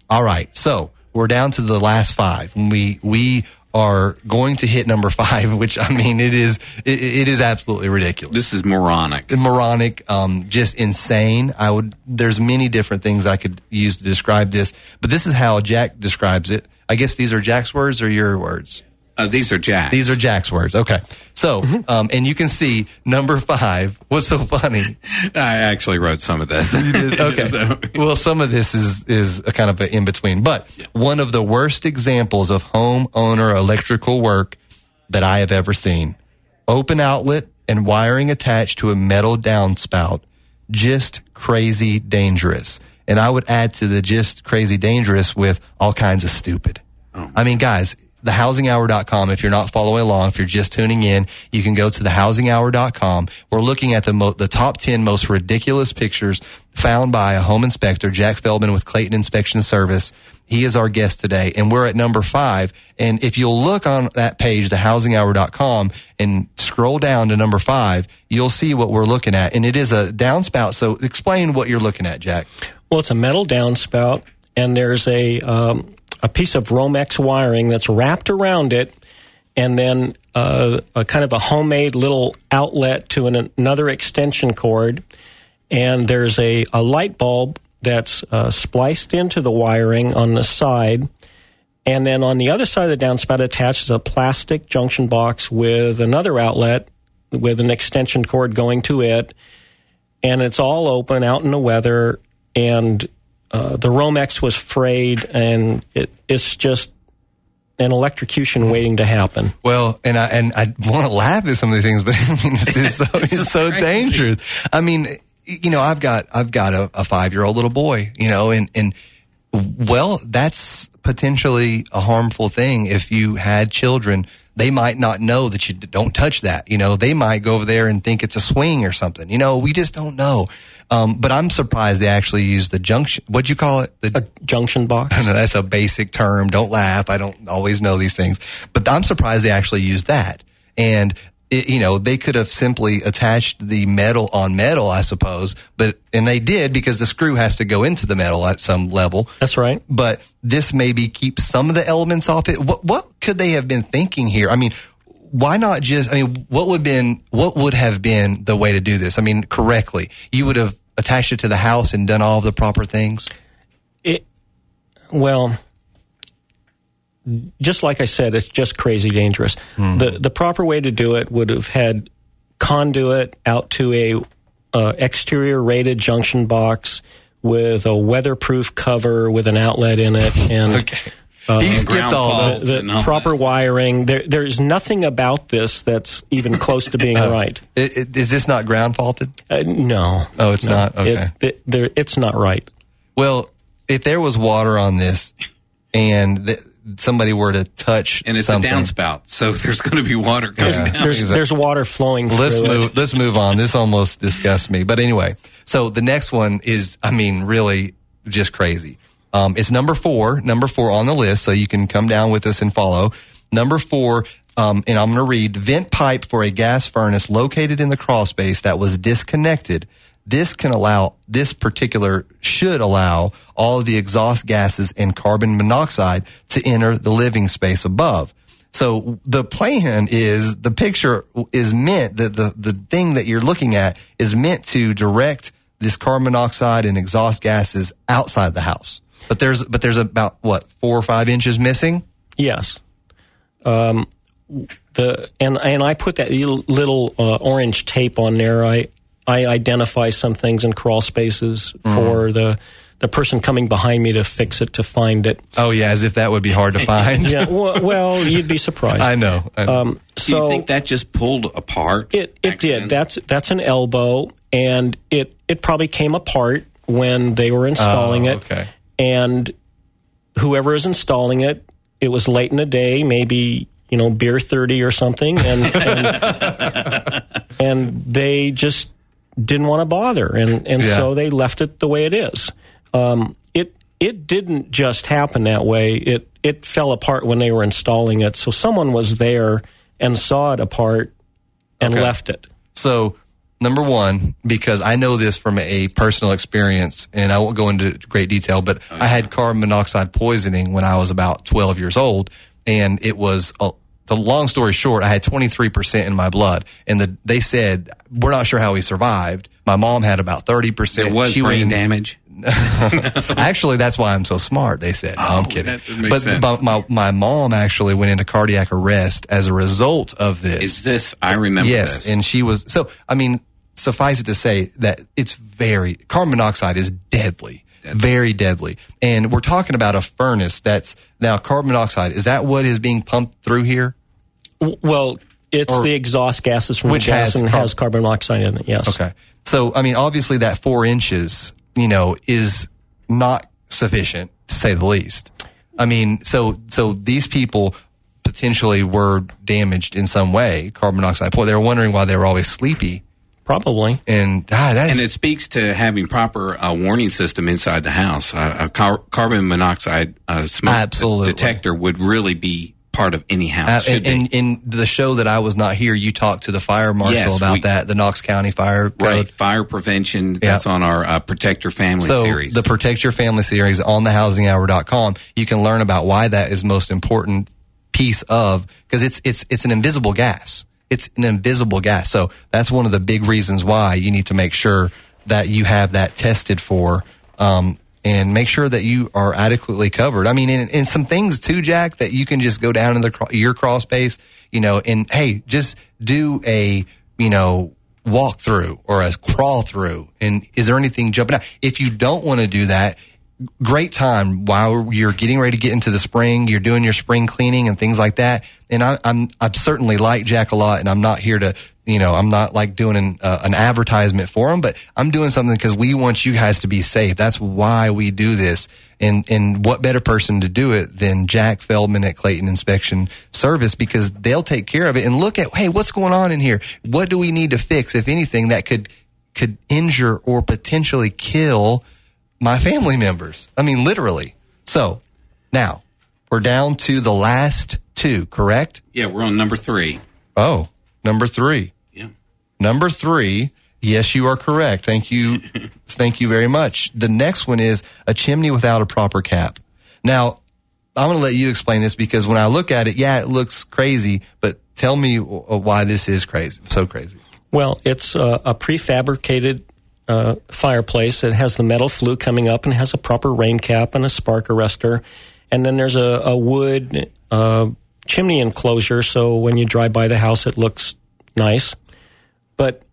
All right. So we're down to the last five. We, we are going to hit number five, which I mean, it is, it, it is absolutely ridiculous. This is moronic. Moronic, um, just insane. I would, there's many different things I could use to describe this, but this is how Jack describes it. I guess these are Jack's words or your words? Uh, these are Jack. These are Jack's words. Okay. So, um, and you can see number five. What's so funny? I actually wrote some of this. okay. So- well, some of this is is a kind of an in between, but one of the worst examples of homeowner electrical work that I have ever seen. Open outlet and wiring attached to a metal downspout. Just crazy dangerous. And I would add to the just crazy dangerous with all kinds of stupid. I mean, guys, thehousinghour.com. If you're not following along, if you're just tuning in, you can go to thehousinghour.com. We're looking at the mo- the top 10 most ridiculous pictures found by a home inspector, Jack Feldman with Clayton Inspection Service. He is our guest today and we're at number five. And if you'll look on that page, thehousinghour.com and scroll down to number five, you'll see what we're looking at. And it is a downspout. So explain what you're looking at, Jack. Well, it's a metal downspout, and there's a um, a piece of Romex wiring that's wrapped around it, and then uh, a kind of a homemade little outlet to an, another extension cord, and there's a, a light bulb that's uh, spliced into the wiring on the side. And then on the other side of the downspout attaches a plastic junction box with another outlet with an extension cord going to it. And it's all open out in the weather. And uh, the Romex was frayed, and it, it's just an electrocution waiting to happen. Well, and I and I want to laugh at some of these things, but I mean, is so it's, so dangerous. I mean, you know, I've got I've got a, a five year old little boy, you know, and and well, that's potentially a harmful thing if you had children. They might not know that you don't touch that. You know, they might go over there and think it's a swing or something. You know, we just don't know. Um, but I'm surprised they actually use the junction. What'd you call it? The a junction box. I know that's a basic term. Don't laugh. I don't always know these things, but I'm surprised they actually use that. And it, you know, they could have simply attached the metal on metal, I suppose, but and they did because the screw has to go into the metal at some level. That's right. But this maybe keeps some of the elements off it. What what could they have been thinking here? I mean, why not just I mean, what would been what would have been the way to do this? I mean, correctly. You would have attached it to the house and done all of the proper things. It well, just like I said, it's just crazy dangerous. The the proper way to do it would have had conduit out to a uh, exterior rated junction box with a weatherproof cover with an outlet in it, and Um, He skipped all the, the all proper wiring. There, there's nothing about this that's even close to being Oh. right. I- I- Is this not ground faulted? Uh, no. Oh, it's no. not? Okay. It, it- there, it's not right. Well, if there was water on this and th- somebody were to touch And it's something, a downspout, so there's going to be water coming Yeah. down. There's, there's water flowing let's through move. it. Let's move on. This almost disgusts me, but anyway. So the next one is, I mean, really just crazy. Um, it's number four, number four on the list, so you can come down with us and follow. Number four, um, and I'm going to read vent pipe for a gas furnace located in the crawl space that was disconnected. This can allow, this particular should allow all of the exhaust gases and carbon monoxide to enter the living space above. So the plan is the picture is meant that the, the thing that you're looking at is meant to direct this carbon monoxide and exhaust gases outside the house. But there's but there's about what four or five inches missing. Yes. Um, the and and I put that little uh, orange tape on there. I I identify some things in crawl spaces Mm-hmm. for the the person coming behind me to fix it to find it. Oh yeah, as if that would be hard to find. yeah. Well, well, you'd be surprised. I know. I know. Um, Do so you think that just pulled apart? it it did. That's that's an elbow, and it it probably came apart when they were installing Oh, it. okay. And whoever is installing it, it was late in the day, maybe you know beer thirty or something, and and, and they just didn't want to bother, and and Yeah. so they left it the way it is. Um, it it didn't just happen that way. It it fell apart when they were installing it. So someone was there and saw it apart and Okay. left it. So, number one, because I know this from a personal experience, and I won't go into great detail, but I had carbon monoxide poisoning when I was about 12 years old, and it was a the long story short, I had 23% in my blood, and the, they said we're not sure how he survived. My mom had about 30%. There was She brain damage. actually, that's why I'm so smart. They said. No, I'm Oh, kidding. But, but my my mom actually went into cardiac arrest as a result of this. Is this? I remember yes, this. and she was so. I mean, suffice it to say that it's very carbon monoxide is deadly, very deadly, and we're talking about a furnace that's now carbon monoxide. Is that what is being pumped through here? Well, it's Or- the exhaust gases from Which the gas has and car- has carbon monoxide in it. Yes. Okay. So, I mean, obviously that four inches, you know, is not sufficient to say the least. I mean, so, so these people potentially were damaged in some way, carbon monoxide. Boy, they were wondering why they were always sleepy. Probably. And, ah, that is, and it speaks to having proper uh, warning system inside the house. Uh, a car- carbon monoxide uh, smoke Absolutely. detector would really be part of any house. uh, should in, in, in the show that I was not here, you talked to the fire marshal Yes, about we- that, the Knox County Fire Code. Right, fire prevention. That's on our uh, Protect Your Family so series. the Protect Your Family series on thehousinghour.com, you can learn about why that is most important piece of because it's it's it's an invisible gas. It's an invisible gas. So that's one of the big reasons why you need to make sure that you have that tested for um, and make sure that you are adequately covered. I mean, and, and some things too, Jack, that you can just go down in the your crawl space, you know, and hey, just do a you know walk through or a crawl through. And is there anything jumping out? If you don't want to do that, great time while you're getting ready to get into the spring. You're doing your spring cleaning and things like that. And I, I'm I'm certainly like Jack a lot, and I'm not here to you know I'm not like doing an uh, an advertisement for him, but I'm doing something because we want you guys to be safe. That's why we do this. And and what better person to do it than Jack Feldman at Clayton Inspection Service because they'll take care of it and look at hey what's going on in here? What do we need to fix if anything that could could injure or potentially kill my family members. I mean, literally. So now we're down to the last two, correct? yeah, we're on number three. Oh, number three. Yeah. Number three. Yes, you are correct. Thank you. Thank you very much. The next one is a chimney without a proper cap. Now, I'm going to let you explain this because when I look at it, yeah, it looks crazy, but tell me why this is crazy. So crazy. Well, it's uh, a prefabricated uh, fireplace. It has the metal flue coming up and has a proper rain cap and a spark arrestor. And then there's a, a wood uh, chimney enclosure, so when you drive by the house, it looks nice. But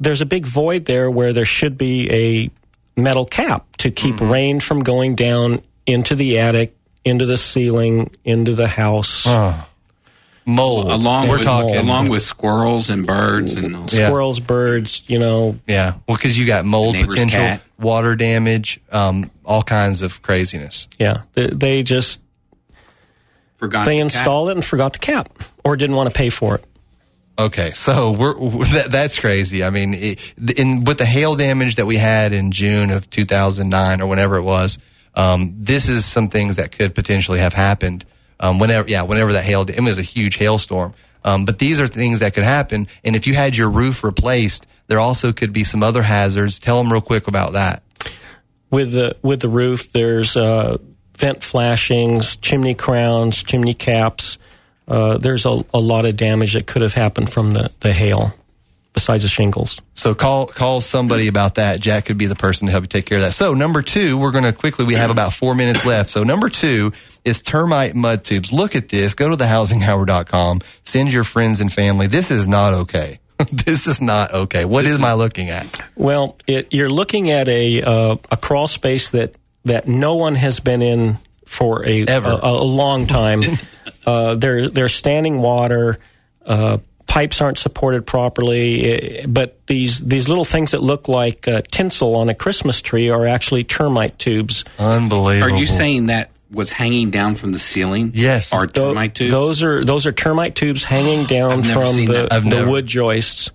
there's a big void there where there should be a metal cap to keep rain from going down into the attic into the ceiling, into the house. Mold. along We're with talking- along with squirrels and birds and all. Squirrels, birds, you know. Yeah, well, because you got mold Neighbor's potential, cat. water damage, um, all kinds of craziness. Yeah, they, they just Forgot they the installed it and forgot the cap, or didn't want to pay for it. Okay, so we're that, that's crazy. I mean, it, in with the hail damage that we had in June of 2009 or whenever it was, um, this is some things that could potentially have happened. Um, whenever, yeah, whenever that hail, it was a huge hailstorm. Um, but these are things that could happen. And if you had your roof replaced, there also could be some other hazards. Tell them real quick about that. with the with the roof. There's uh, vent flashings, chimney crowns, chimney caps. Uh, there's a, a lot of damage that could have happened from the, the hail, besides the shingles. So call call somebody about that. Jack could be the person to help you take care of that. So number two, we're going to quickly. We have about four minutes left. So number two is termite mud tubes. Look at this. Go to thehousinghour.com. Send your friends and family. This is not okay. this is not okay. What is my looking at? Well, it, you're looking at a uh, a crawl space that that no one has been in for a a, a long time. uh, there there's standing water. Uh, pipes aren't supported properly, eh, but these these little things that look like uh, tinsel on a Christmas tree are actually termite tubes. Unbelievable. Are you saying that was hanging down from the ceiling? Yes. Are termite tubes? Those are those are termite tubes hanging down from the, the never- wood joists.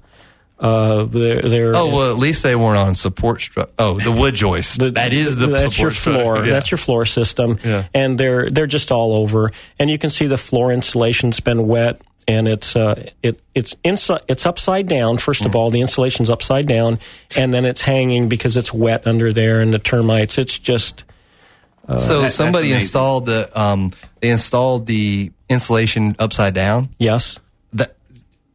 Uh, they're, they're Oh well, at least they weren't on support stru Oh, the wood joist. that is the that's your support stru- floor. Yeah. That's your floor system. Yeah. And they're they're just all over. And you can see the floor insulation's been wet and it's uh it it's inside it's upside down. First Mm. of all, the insulation's upside down, and then it's hanging because it's wet under there and the termites. It's just uh, so that- somebody installed the um they installed the insulation upside down. Yes. That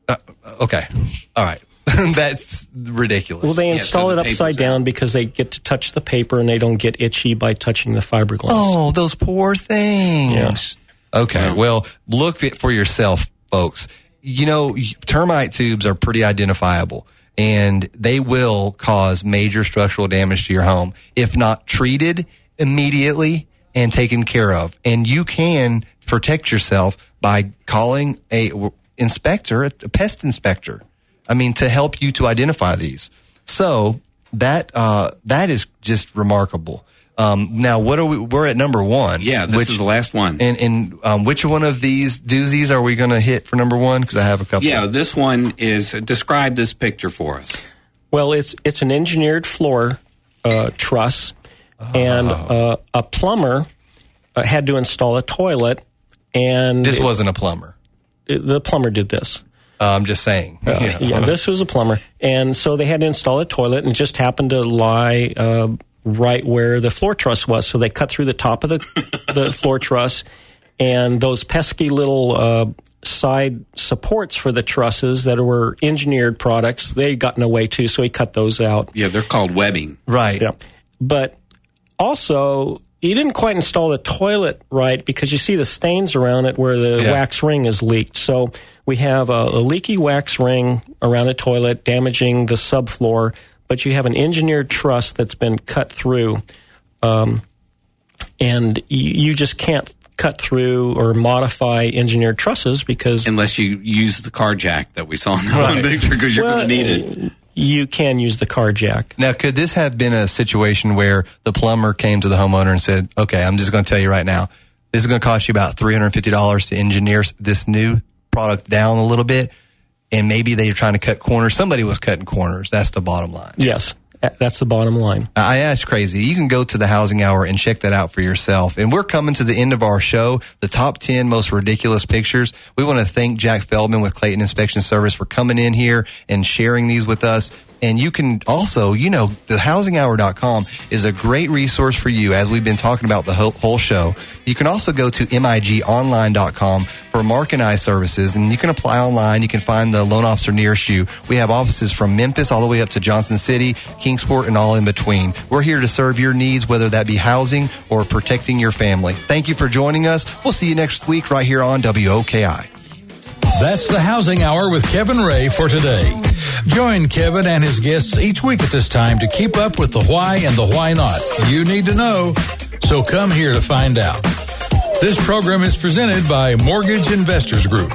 uh, okay. All right. That's ridiculous. Well, they install it upside down because they get to touch the paper and they don't get itchy by touching the fiberglass. Oh, those poor things. Okay. Well, look it for yourself, folks. You know, termite tubes are pretty identifiable and they will cause major structural damage to your home if not treated immediately and taken care of. And you can protect yourself by calling a inspector, a pest inspector. I mean, to help you to identify these. So that uh, that is just remarkable. Um, now, what are we? We're at number one. Yeah, this is the last one. And, and um, which one of these doozies are we going to hit for number one? Because I have a couple. Yeah, this one is describe this picture for us. Well, it's it's an engineered floor uh, truss, and uh, a plumber uh, had to install a toilet. And This it- wasn't a plumber. it- the plumber did this. Uh, I'm just saying. Uh, You know. yeah, this was a plumber, and so they had to install a toilet, and it just happened to lie uh, right where the floor truss was. So they cut through the top of the the floor truss, and those pesky little uh, side supports for the trusses that were engineered products they got in the way too. So he cut those out. Yeah, they're called webbing. Right. Yeah, but also. He didn't quite install the toilet right because you see the stains around it where the Yeah. wax ring is leaked. So we have a, a leaky wax ring around a toilet damaging the subfloor, but you have an engineered truss that's been cut through. Um, and you, you just can't cut through or modify engineered trusses because Unless you use the car jack that we saw in the Right. picture because you're Well, going to need it. you can use the car jack. Now, could this have been a situation where the plumber came to the homeowner and said, "Okay, I'm just going to tell you right now, this is going to cost you about three hundred fifty dollars to engineer this new product down a little bit," and maybe they were trying to cut corners. Somebody was cutting corners. That's the bottom line. Yes, that's the bottom line. I that's crazy. You can go to the housing hour and check that out for yourself. And we're coming to the end of our show, the top 10 most ridiculous pictures. We want to thank Jack Feldman with Clayton Inspection Service for coming in here and sharing these with us. And you can also, you know, the housinghour.com is a great resource for you as we've been talking about the whole, show. You can also go to migonline.com for Mark and I services and you can apply online. You can find the loan officer nearest you. We have offices from Memphis all the way up to Johnson City, Kingsport, and all in between. We're here to serve your needs, whether that be housing or protecting your family. Thank you for joining us. We'll see you next week right here on WOKI. That's the Housing Hour with Kevin Ray for today. Join Kevin and his guests each week at this time to keep up with the why and the why not. You need to know, so come here to find out. This program is presented by Mortgage Investors Group.